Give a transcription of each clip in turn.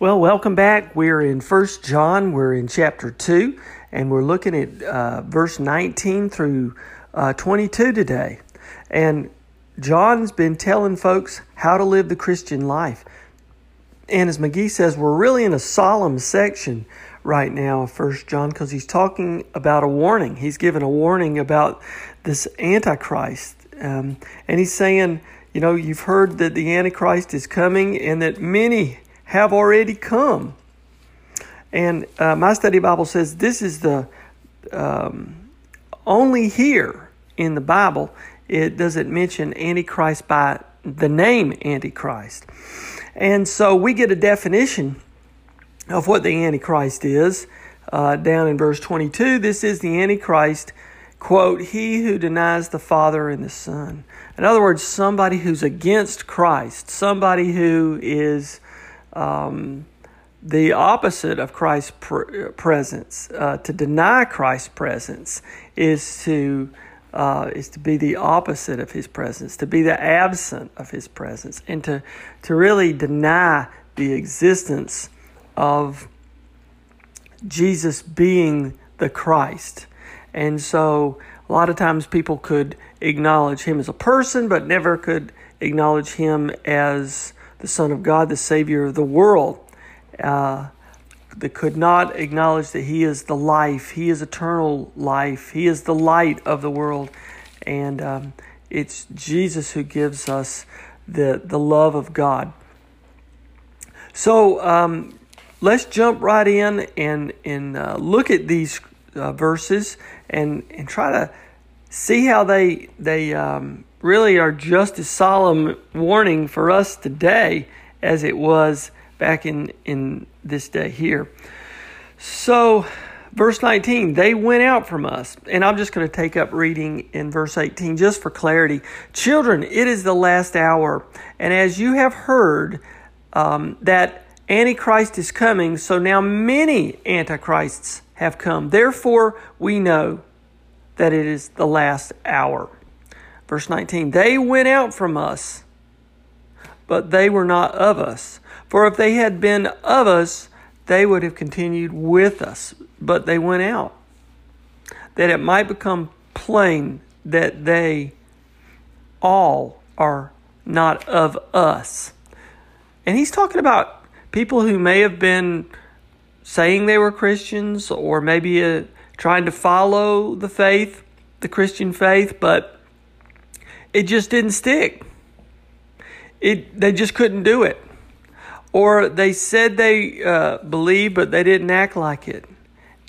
Well, welcome back. We're in First John. We're in chapter 2, and we're looking at uh, verse 19 through uh, 22 today. And John's been telling folks how to live the Christian life. And as McGee says, we're really in a solemn section right now of First John because he's talking about a warning. He's given a warning about this Antichrist. Um, and he's saying, you know, you've heard that the Antichrist is coming and that many have already come. And uh, my study Bible says this is the um, only here in the Bible it doesn't mention Antichrist by the name Antichrist. And so we get a definition of what the Antichrist is uh, down in verse 22. This is the Antichrist, quote, he who denies the Father and the Son. In other words, somebody who's against Christ, somebody who is um, the opposite of Christ's pr- presence. Uh, to deny Christ's presence is to uh, is to be the opposite of His presence, to be the absent of His presence, and to to really deny the existence of Jesus being the Christ. And so, a lot of times people could acknowledge Him as a person, but never could acknowledge Him as the Son of God, the Savior of the world, uh, that could not acknowledge that He is the life, He is eternal life, He is the light of the world. And um, it's Jesus who gives us the, the love of God. So um, let's jump right in and, and uh, look at these uh, verses and, and try to see how they, they um, really are just as solemn warning for us today as it was back in, in this day here. So, verse 19, they went out from us. And I'm just going to take up reading in verse 18 just for clarity. Children, it is the last hour. And as you have heard um, that Antichrist is coming, so now many Antichrists have come. Therefore, we know that it is the last hour. Verse 19 They went out from us, but they were not of us. For if they had been of us, they would have continued with us, but they went out, that it might become plain that they all are not of us. And he's talking about people who may have been saying they were Christians or maybe uh, trying to follow the faith, the Christian faith, but it just didn't stick. It they just couldn't do it, or they said they uh, believed but they didn't act like it.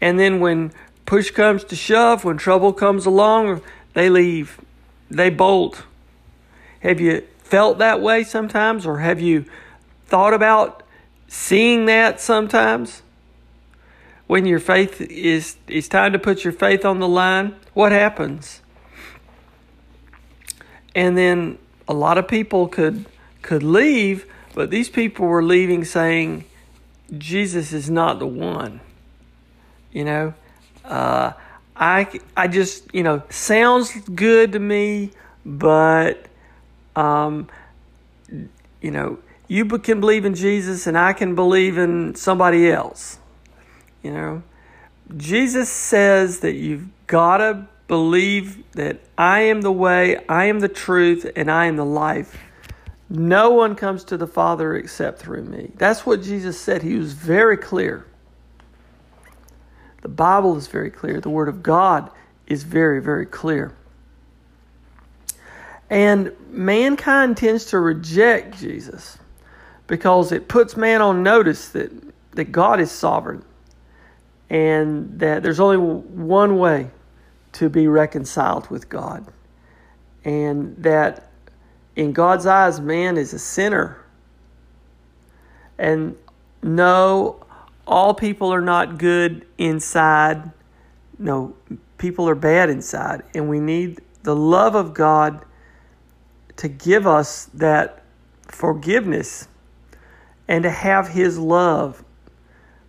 And then when push comes to shove, when trouble comes along, they leave, they bolt. Have you felt that way sometimes, or have you thought about seeing that sometimes? When your faith is, it's time to put your faith on the line, what happens? And then a lot of people could could leave, but these people were leaving saying Jesus is not the one. You know, uh, I I just you know sounds good to me, but Um, you know, you can believe in Jesus and I can believe in somebody else. You know, Jesus says that you've got to believe that I am the way, I am the truth, and I am the life. No one comes to the Father except through me. That's what Jesus said. He was very clear. The Bible is very clear. The Word of God is very, very clear. And mankind tends to reject Jesus because it puts man on notice that, that God is sovereign and that there's only one way to be reconciled with God. And that in God's eyes, man is a sinner. And no, all people are not good inside. No, people are bad inside. And we need the love of God to give us that forgiveness and to have His love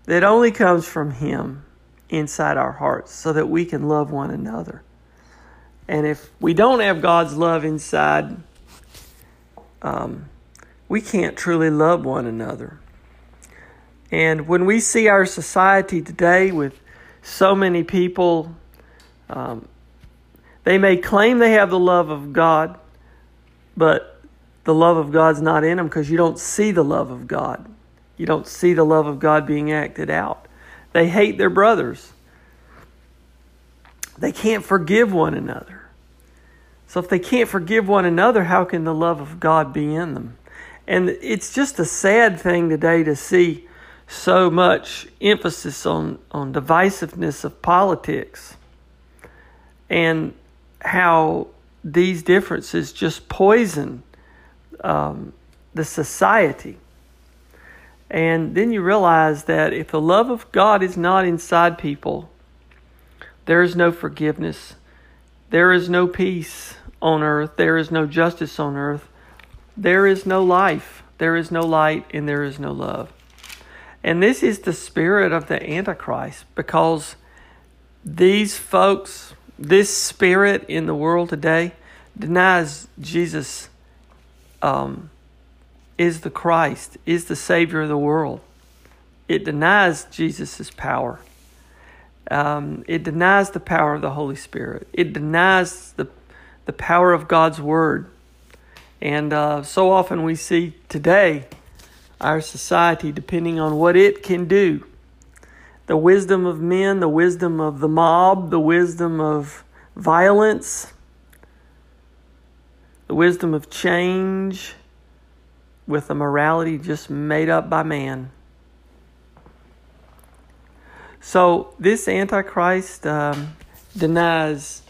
that only comes from Him inside our hearts so that we can love one another. And if we don't have God's love inside, um, we can't truly love one another. And when we see our society today with so many people, um, they may claim they have the love of God, but the love of God's not in them because you don't see the love of God. You don't see the love of God being acted out. They hate their brothers. They can't forgive one another. So if they can't forgive one another, how can the love of God be in them? And it's just a sad thing today to see so much emphasis on, on divisiveness of politics and how these differences just poison um, the society. And then you realize that if the love of God is not inside people, there is no forgiveness, there is no peace on earth, there is no justice on earth, there is no life, there is no light, and there is no love. And this is the spirit of the Antichrist because these folks, this spirit in the world today, denies Jesus um, is the Christ, is the Savior of the world. It denies Jesus' power. Um, it denies the power of the Holy Spirit. It denies the, the power of God's Word. And uh, so often we see today our society depending on what it can do the wisdom of men, the wisdom of the mob, the wisdom of violence, the wisdom of change with a morality just made up by man. So, this Antichrist um, denies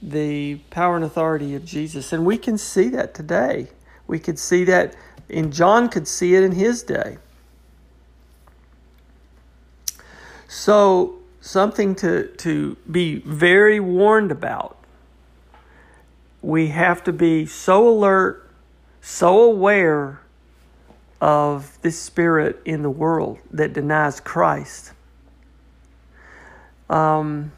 the power and authority of Jesus. And we can see that today. We could see that, and John could see it in his day. So, something to, to be very warned about we have to be so alert, so aware of this spirit in the world that denies Christ. Um,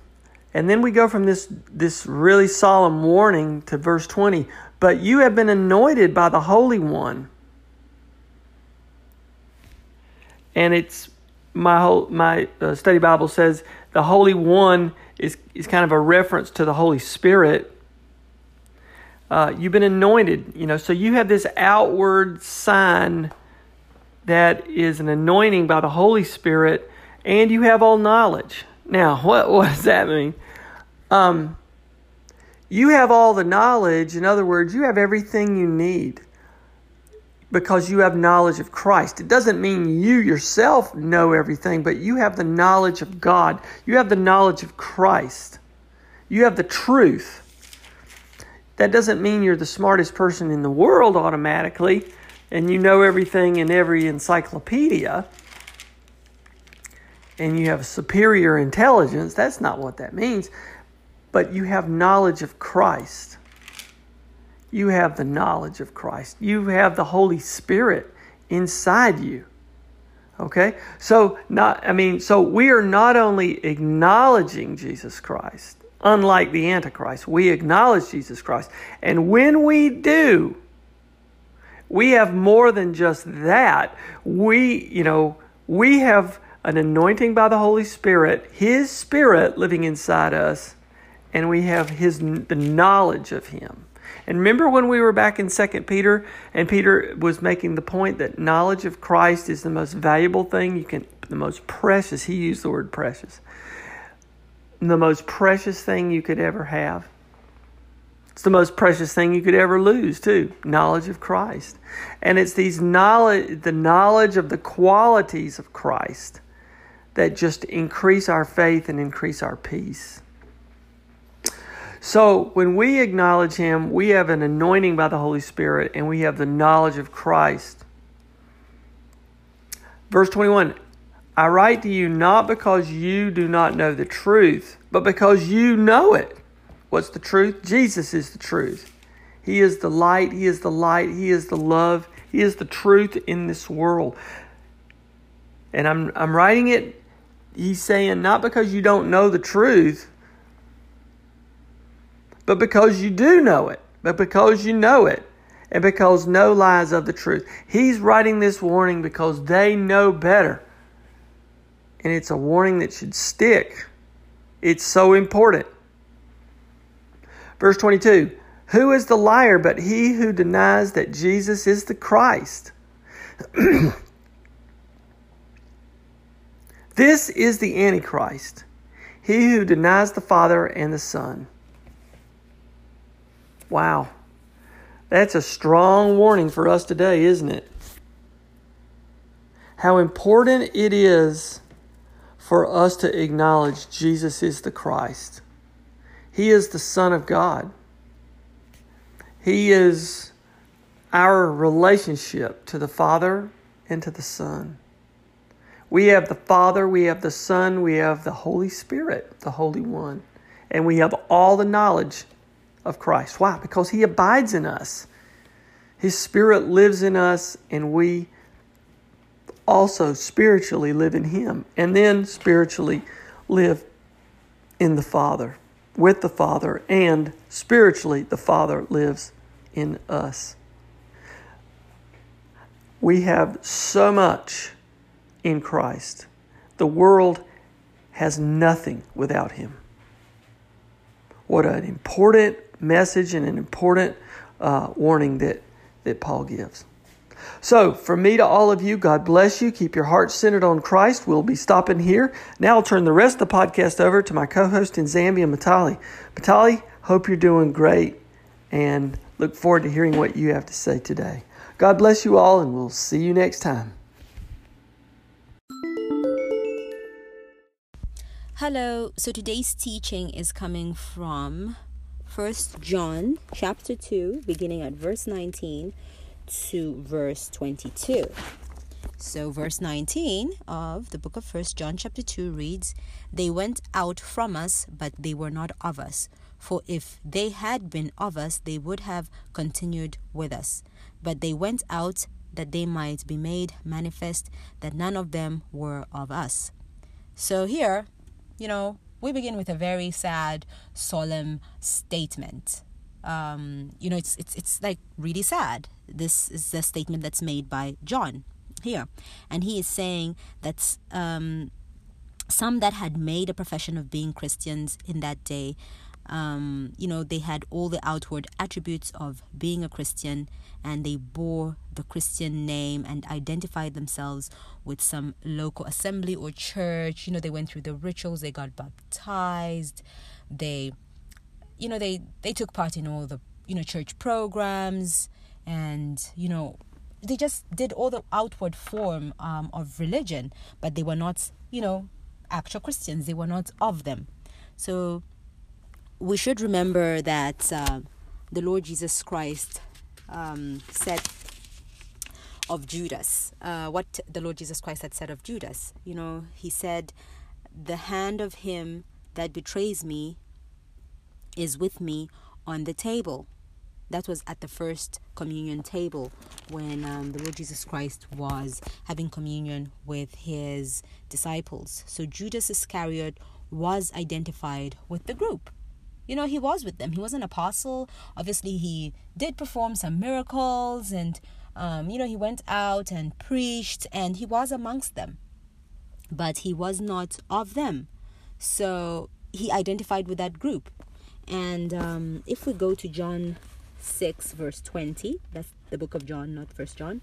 and then we go from this, this really solemn warning to verse 20 But you have been anointed by the Holy One. And it's my whole my uh, study Bible says the Holy One is, is kind of a reference to the Holy Spirit uh, you've been anointed, you know, so you have this outward sign that is an anointing by the Holy Spirit, and you have all knowledge. Now, what, what does that mean? Um, you have all the knowledge. In other words, you have everything you need because you have knowledge of Christ. It doesn't mean you yourself know everything, but you have the knowledge of God. You have the knowledge of Christ. You have the truth. That doesn't mean you're the smartest person in the world automatically and you know everything in every encyclopedia and you have superior intelligence. That's not what that means. But you have knowledge of Christ. You have the knowledge of Christ. You have the Holy Spirit inside you. Okay? So not I mean, so we are not only acknowledging Jesus Christ, unlike the Antichrist. We acknowledge Jesus Christ. And when we do, we have more than just that. We, you know, we have an anointing by the Holy Spirit, His Spirit living inside us, and we have His the knowledge of Him. And remember when we were back in Second Peter, and Peter was making the point that knowledge of Christ is the most valuable thing you can, the most precious. He used the word precious. The most precious thing you could ever have. It's the most precious thing you could ever lose, too. Knowledge of Christ. And it's these knowledge the knowledge of the qualities of Christ that just increase our faith and increase our peace. So, when we acknowledge Him, we have an anointing by the Holy Spirit and we have the knowledge of Christ. Verse 21 I write to you not because you do not know the truth, but because you know it What's the truth? Jesus is the truth. He is the light. He is the light. He is the love. He is the truth in this world. And I'm, I'm writing it, he's saying, not because you don't know the truth, but because you do know it, but because you know it, and because no lies of the truth. He's writing this warning because they know better. And it's a warning that should stick. It's so important. Verse 22 Who is the liar but he who denies that Jesus is the Christ? this is the Antichrist, he who denies the Father and the Son. Wow. That's a strong warning for us today, isn't it? How important it is for us to acknowledge Jesus is the Christ. He is the Son of God. He is our relationship to the Father and to the Son. We have the Father, we have the Son, we have the Holy Spirit, the Holy One, and we have all the knowledge of Christ. Why? Because He abides in us. His Spirit lives in us, and we also spiritually live in Him, and then spiritually live in the Father with the Father, and spiritually, the Father lives in us. We have so much in Christ. The world has nothing without Him. What an important message and an important uh, warning that, that Paul gives. So, from me to all of you, God bless you. Keep your heart centered on Christ. We'll be stopping here. Now I'll turn the rest of the podcast over to my co host in Zambia, Matali. Matali, hope you're doing great and look forward to hearing what you have to say today. God bless you all, and we'll see you next time. Hello. So today's teaching is coming from First John chapter 2 beginning at verse 19 to verse 22. So verse 19 of the book of First John chapter 2 reads, They went out from us, but they were not of us. For if they had been of us, they would have continued with us. But they went out that they might be made manifest that none of them were of us. So here, you know, we begin with a very sad, solemn statement um, you know, it's it's it's like really sad. This is the statement that's made by John here, and he is saying that um, some that had made a profession of being Christians in that day, um, you know, they had all the outward attributes of being a Christian, and they bore the Christian name and identified themselves with some local assembly or church. You know, they went through the rituals, they got baptized, they you know they they took part in all the you know church programs and you know they just did all the outward form um, of religion but they were not you know actual christians. They were not of them. So we should remember that uh, the lord jesus christ um, said of judas uh, what the lord jesus christ had said of judas. You know he said the hand of him that betrays me is with me on the table. That was at the first communion table when um, the Lord Jesus Christ was having communion with his disciples. So Judas Iscariot was identified with the group. You know, he was with them. He was an apostle. Obviously, he did perform some miracles and um, you know, he went out and preached and he was amongst them, but he was not of them. So he identified with that group. And um, if we go to John 6, verse 20, that's the book of John, not First John.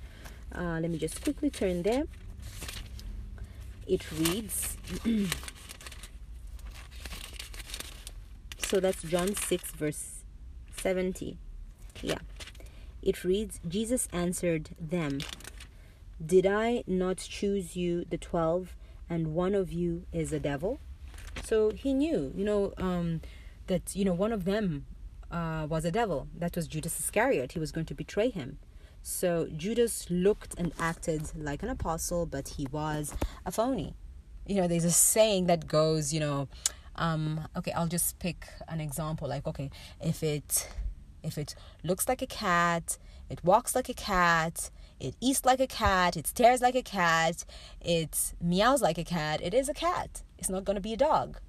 Uh, let me just quickly turn there. It reads, so that's John 6, verse 70. Yeah. It reads, Jesus answered them, Did I not choose you, the twelve, and one of you is a devil? So he knew, you know, um, that, you know, one of them uh, was a devil. That was Judas Iscariot. He was going to betray him. So Judas looked and acted like an apostle, but he was a phony. You know, there's a saying that goes, you know, um, okay, I'll just pick an example. Like, okay, if it if it looks like a cat, it walks like a cat, it eats like a cat, it stares like a cat, it meows like a cat, it is a cat. It's not going to be a dog.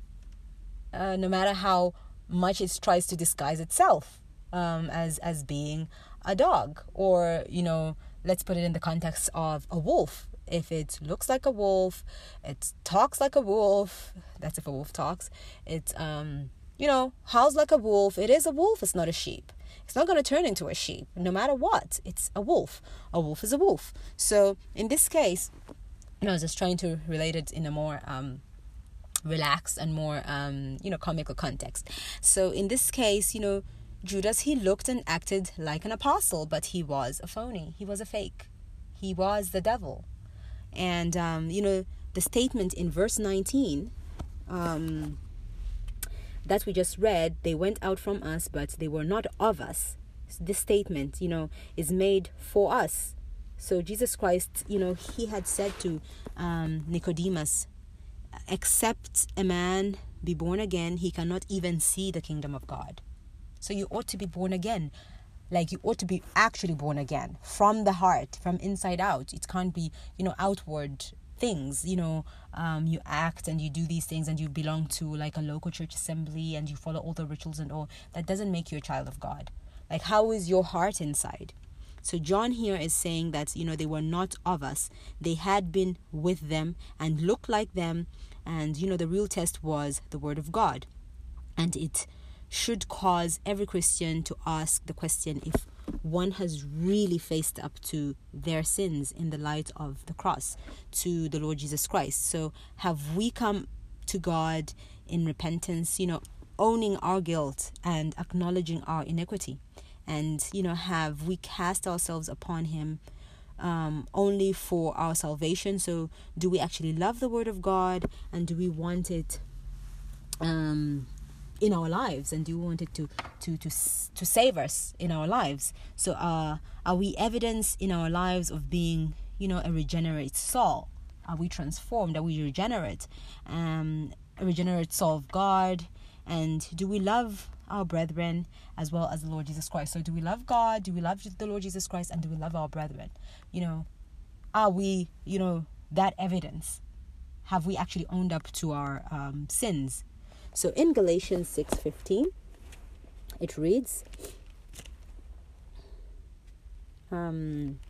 Uh, no matter how much it tries to disguise itself um, as as being a dog, or you know, let's put it in the context of a wolf. If it looks like a wolf, it talks like a wolf. That's if a wolf talks. It um, you know, howls like a wolf. It is a wolf. It's not a sheep. It's not going to turn into a sheep, no matter what. It's a wolf. A wolf is a wolf. So in this case, I was just trying to relate it in a more um, relaxed and more um, you know comical context. So in this case, you know, Judas he looked and acted like an apostle, but he was a phony. He was a fake. He was the devil. And um, you know the statement in verse 19 um, that we just read, they went out from us, but they were not of us. This statement, you know, is made for us. So Jesus Christ, you know, he had said to um, Nicodemus, except a man be born again, he cannot even see the kingdom of God. So you ought to be born again. Like you ought to be actually born again from the heart, from inside out. It can't be, you know, outward things you know um, you act and you do these things and you belong to like a local church assembly and you follow all the rituals and all that doesn't make you a child of god like how is your heart inside so john here is saying that you know they were not of us they had been with them and looked like them and you know the real test was the word of god and it should cause every christian to ask the question if one has really faced up to their sins in the light of the cross to the Lord Jesus Christ. So, have we come to God in repentance, you know, owning our guilt and acknowledging our iniquity? And, you know, have we cast ourselves upon Him um, only for our salvation? So, do we actually love the Word of God and do we want it? Um, in our lives and do we want it to to to to save us in our lives so uh are we evidence in our lives of being you know a regenerate soul are we transformed are we regenerate um a regenerate soul of god and do we love our brethren as well as the lord jesus christ. So do we love god? Do we love the lord jesus christ? And do we love our brethren? You know are we you know that evidence? Have we actually owned up to our um, sins? So in Galatians 6:15 it reads um,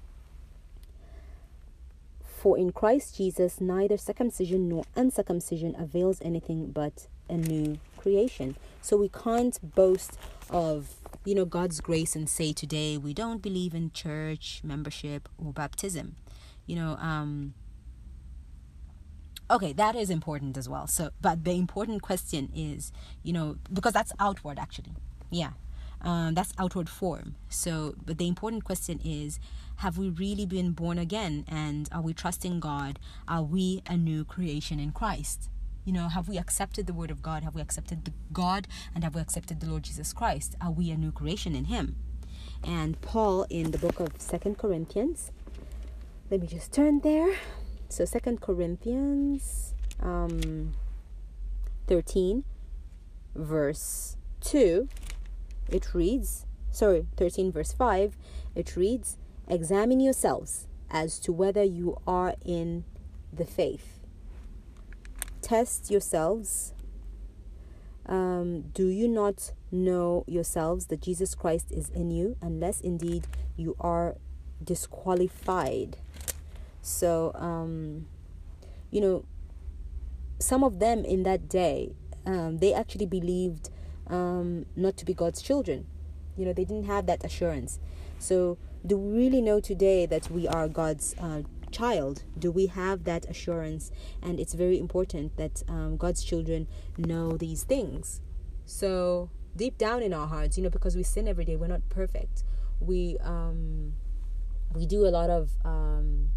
for in Christ Jesus neither circumcision nor uncircumcision avails anything but a new creation. So we can't boast of you know God's grace and say today we don't believe in church membership or baptism. You know, um, okay that is important as well. So but the important question is you know because that's outward actually. Yeah. Um, that's outward form. So but the important question is have we really been born again? And are we trusting god? Are we a new creation in christ you know have we accepted the word of god? Have we accepted the god? And have we accepted the lord jesus christ? Are we a new creation in him? And paul in the book of second corinthians let me just turn there. So Second Corinthians um, 13, verse 2, it reads, sorry, 13, verse 5, it reads, Examine yourselves as to whether you are in the faith. Test yourselves. Um, do you not know yourselves that Jesus Christ is in you, unless indeed you are disqualified. So, um, you know, some of them in that day, um, they actually believed um, not to be God's children. You know, they didn't have that assurance. So, do we really know today that we are God's uh, child? Do we have that assurance? And it's very important that um, God's children know these things. So, deep down in our hearts, you know, because we sin every day, we're not perfect. We um, we do a lot of um,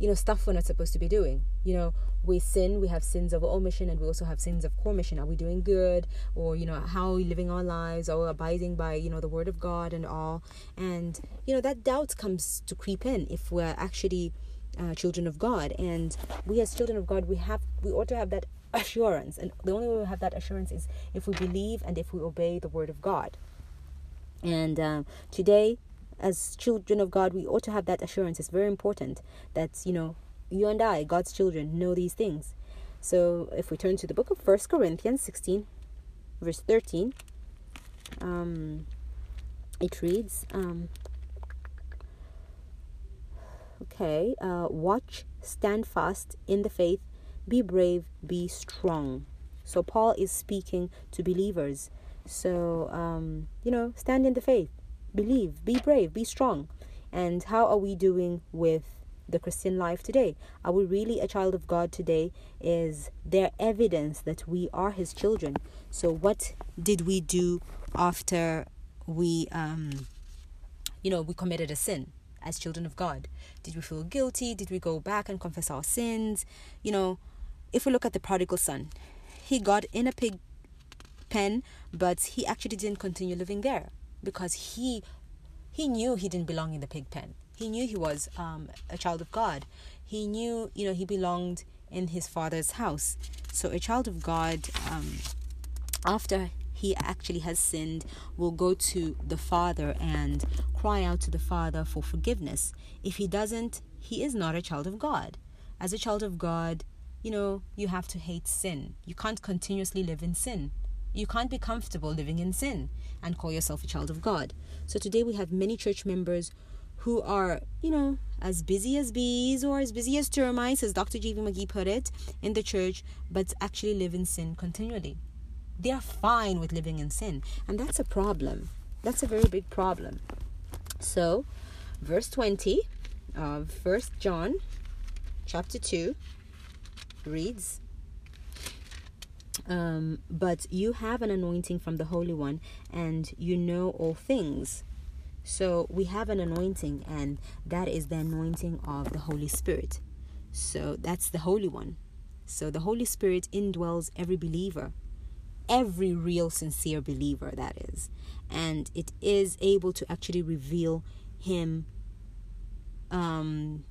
you know stuff we're not supposed to be doing. You know we sin we have sins of omission and we also have sins of commission. Are we doing good? Or you know how are we living our lives? Or abiding by you know the word of god and all? And you know that doubt comes to creep in if we're actually uh, children of god. And we as children of god we have we ought to have that assurance. And the only way we have that assurance is if we believe and if we obey the word of god. And um, today as children of God, we ought to have that assurance. It's very important that, you know, you and I, God's children, know these things. So if we turn to the book of First Corinthians 16, verse 13, um, it reads, um, okay, uh, watch, stand fast in the faith, be brave, be strong. So Paul is speaking to believers. So, um, you know, stand in the faith believe, be brave, be strong. And how are we doing with the Christian life today? Are we really a child of God today? Is there evidence that we are His children? So, what did we do after we, um, you know, we committed a sin as children of God? Did we feel guilty? Did we go back and confess our sins? You know, if we look at the prodigal son, he got in a pig pen, but he actually didn't continue living there because he he knew he didn't belong in the pig pen. He knew he was um, a child of God. He knew, you know, he belonged in his father's house. So a child of God, um, after he actually has sinned, will go to the father and cry out to the father for forgiveness. If he doesn't, he is not a child of God. As a child of God, you know, you have to hate sin. You can't continuously live in sin. You can't be comfortable living in sin and call yourself a child of God. So today we have many church members who are, you know, as busy as bees or as busy as termites, as Dr. J.V. McGee put it, in the church, but actually live in sin continually. They are fine with living in sin. And that's a problem. That's a very big problem. So, verse 20 of First John chapter 2 reads um, but you have an anointing from the Holy One and you know all things. So we have an anointing, and that is the anointing of the Holy Spirit. So that's the Holy One. So the Holy Spirit indwells every believer, every real, sincere believer, that is. And it is able to actually reveal Him. Um,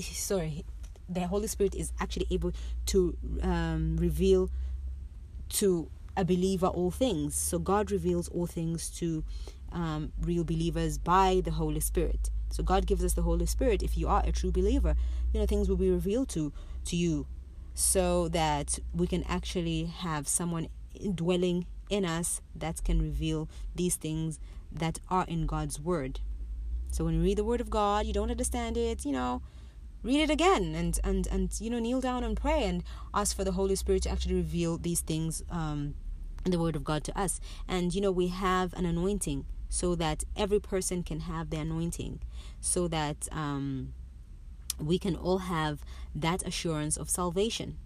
sorry, the Holy Spirit is actually able to um, reveal to a believer all things. So God reveals all things to um, real believers by the Holy Spirit. So God gives us the Holy Spirit. If you are a true believer, you know things will be revealed to to you, so that we can actually have someone dwelling in us that can reveal these things that are in God's word. So when you read the word of God, you don't understand it, you know, read it again and and and you know kneel down and pray and ask for the holy spirit to actually reveal these things um in the word of god to us. And you know we have an anointing so that every person can have the anointing so that um we can all have that assurance of salvation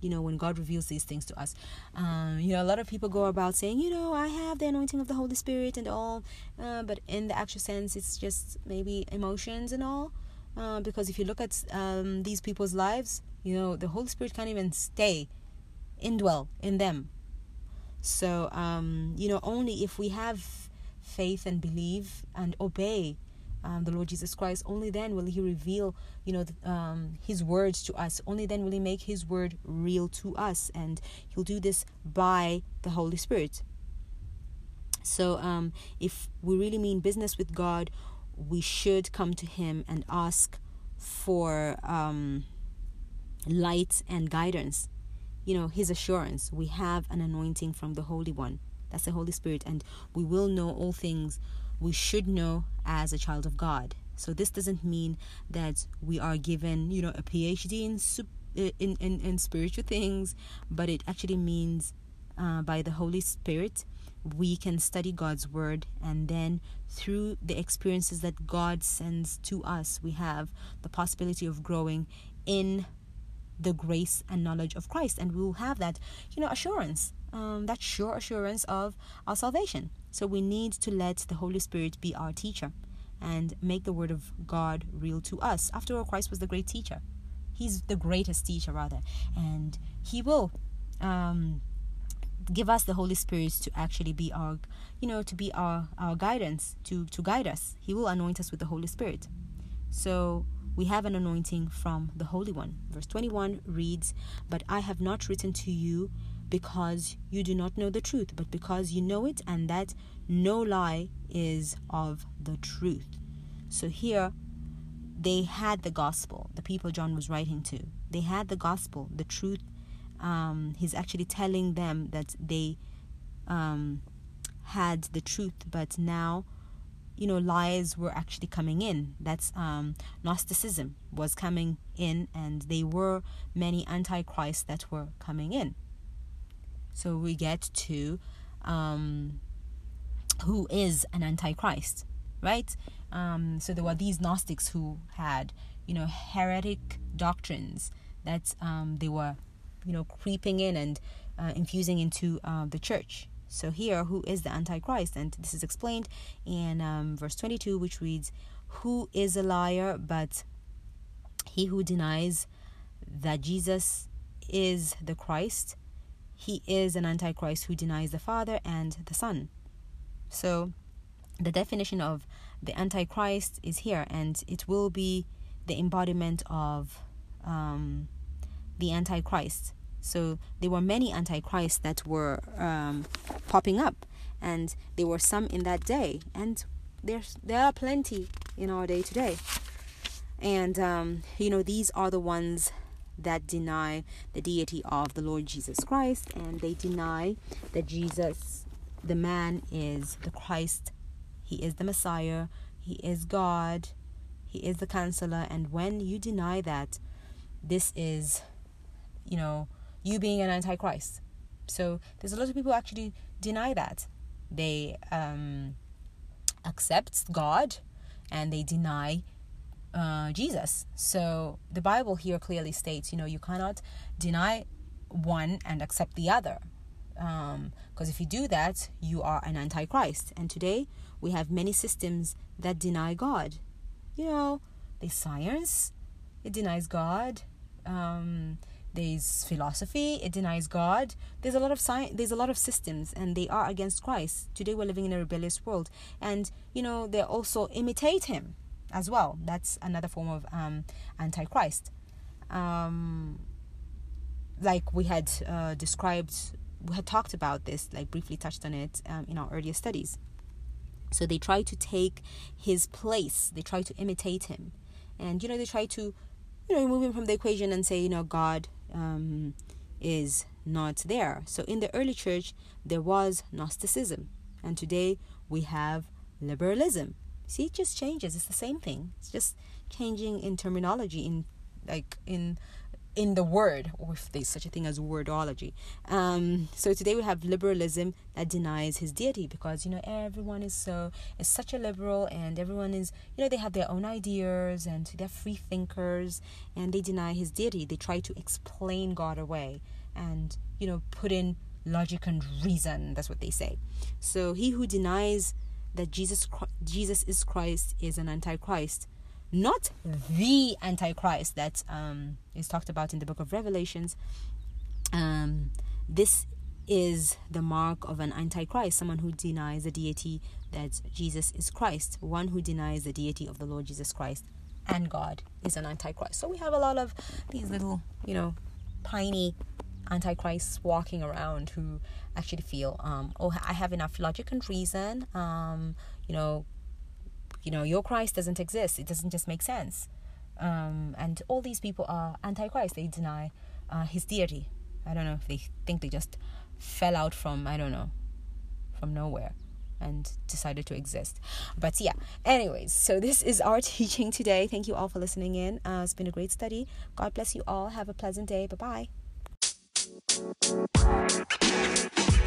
you know when god reveals these things to us. Um, you know a lot of people go about saying you know i have the anointing of the holy spirit and all uh, but in the actual sense it's just maybe emotions and all uh, because if you look at um, these people's lives, you know, the Holy Spirit can't even stay, indwell in them. So, um, you know, only if we have faith and believe and obey um, the Lord Jesus Christ, only then will He reveal, you know, the, um, His words to us. Only then will He make His word real to us, and He'll do this by the Holy Spirit. So, um, if we really mean business with God, we should come to Him and ask for um, light and guidance. You know, His assurance. We have an anointing from the Holy One. That's the Holy Spirit, and we will know all things we should know as a child of God. So this doesn't mean that we are given, you know, a PhD in in in, in spiritual things, but it actually means uh, by the Holy Spirit we can study God's word and then through the experiences that God sends to us we have the possibility of growing in the grace and knowledge of Christ and we will have that you know assurance um, that sure assurance of our salvation so we need to let the Holy Spirit be our teacher and make the word of God real to us. After all, Christ was the great teacher. He's the greatest teacher, rather, and He will um, give us the Holy Spirit to actually be our, you know, to be our our guidance, to to guide us. He will anoint us with the Holy Spirit. So we have an anointing from the Holy One. Verse 21 reads, But I have not written to you because you do not know the truth, but because you know it, and that no lie is of the truth. So here, they had the gospel, the people John was writing to. They had the gospel, the truth. Um, he's actually telling them that they um, had the truth, but now, you know, lies were actually coming in. That's um, Gnosticism was coming in, and they were many antichrists that were coming in. So we get to um, who is an antichrist, right? Um, so there were these Gnostics who had, you know, heretic doctrines that um, they were, you know, creeping in and uh, infusing into uh, the church. So here, who is the Antichrist? And this is explained in um, verse 22, which reads, Who is a liar but he who denies that Jesus is the Christ? he is an antichrist who denies the Father and the Son. So, the definition of the antichrist is here, and it will be the embodiment of um, the antichrist. So, there were many antichrists that were um, popping up, and there were some in that day, and there's there are plenty in our day today. And um, you know, these are the ones that deny the deity of the Lord Jesus Christ and they deny that Jesus, the man, is the Christ. He is the Messiah. He is God. He is the counselor. And when you deny that, this is, you know, you being an antichrist. So there's a lot of people actually deny that. They um, accept God and they deny uh, Jesus. So the Bible here clearly states, you know, you cannot deny one and accept the other. Because um, if you do that, you are an antichrist. And today we have many systems that deny God. You know, the science, it denies God. Um, there's philosophy, it denies God. There's a lot of science, there's a lot of systems, and they are against Christ. Today we're living in a rebellious world, and you know they also imitate Him as well. That's another form of um, antichrist. Um, like we had uh, described, we had talked about this, like briefly touched on it um, in our earlier studies. So they try to take his place, they try to imitate him. And, you know, they try to, you know, remove him from the equation and say, you know, God um, is not there. So in the early church, there was Gnosticism. And today we have liberalism. See, it just changes. It's the same thing. It's just changing in terminology, in like in in the word, or if there's such a thing as wordology. Um, so today we have liberalism that denies his deity because you know everyone is so is such a liberal and everyone is you know they have their own ideas and they're free thinkers and they deny his deity. They try to explain God away and you know put in logic and reason. That's what they say. So he who denies that Jesus Jesus is Christ is an antichrist, not the antichrist that um, is talked about in the book of Revelations. Um, this is the mark of an antichrist, someone who denies the deity that Jesus is Christ, one who denies the deity of the Lord Jesus Christ and God is an antichrist. So we have a lot of these little, you know, tiny antichrists walking around who actually feel, um, oh, I have enough logic and reason. Um, you know, you know your christ doesn't exist it doesn't just make sense um, and all these people are antichrist they deny uh, his deity i don't know if they think they just fell out from i don't know from nowhere and decided to exist. But yeah, anyways, so this is our teaching today. Thank you all for listening in. Uh, it's been a great study. God bless you all. Have a pleasant day. Bye bye.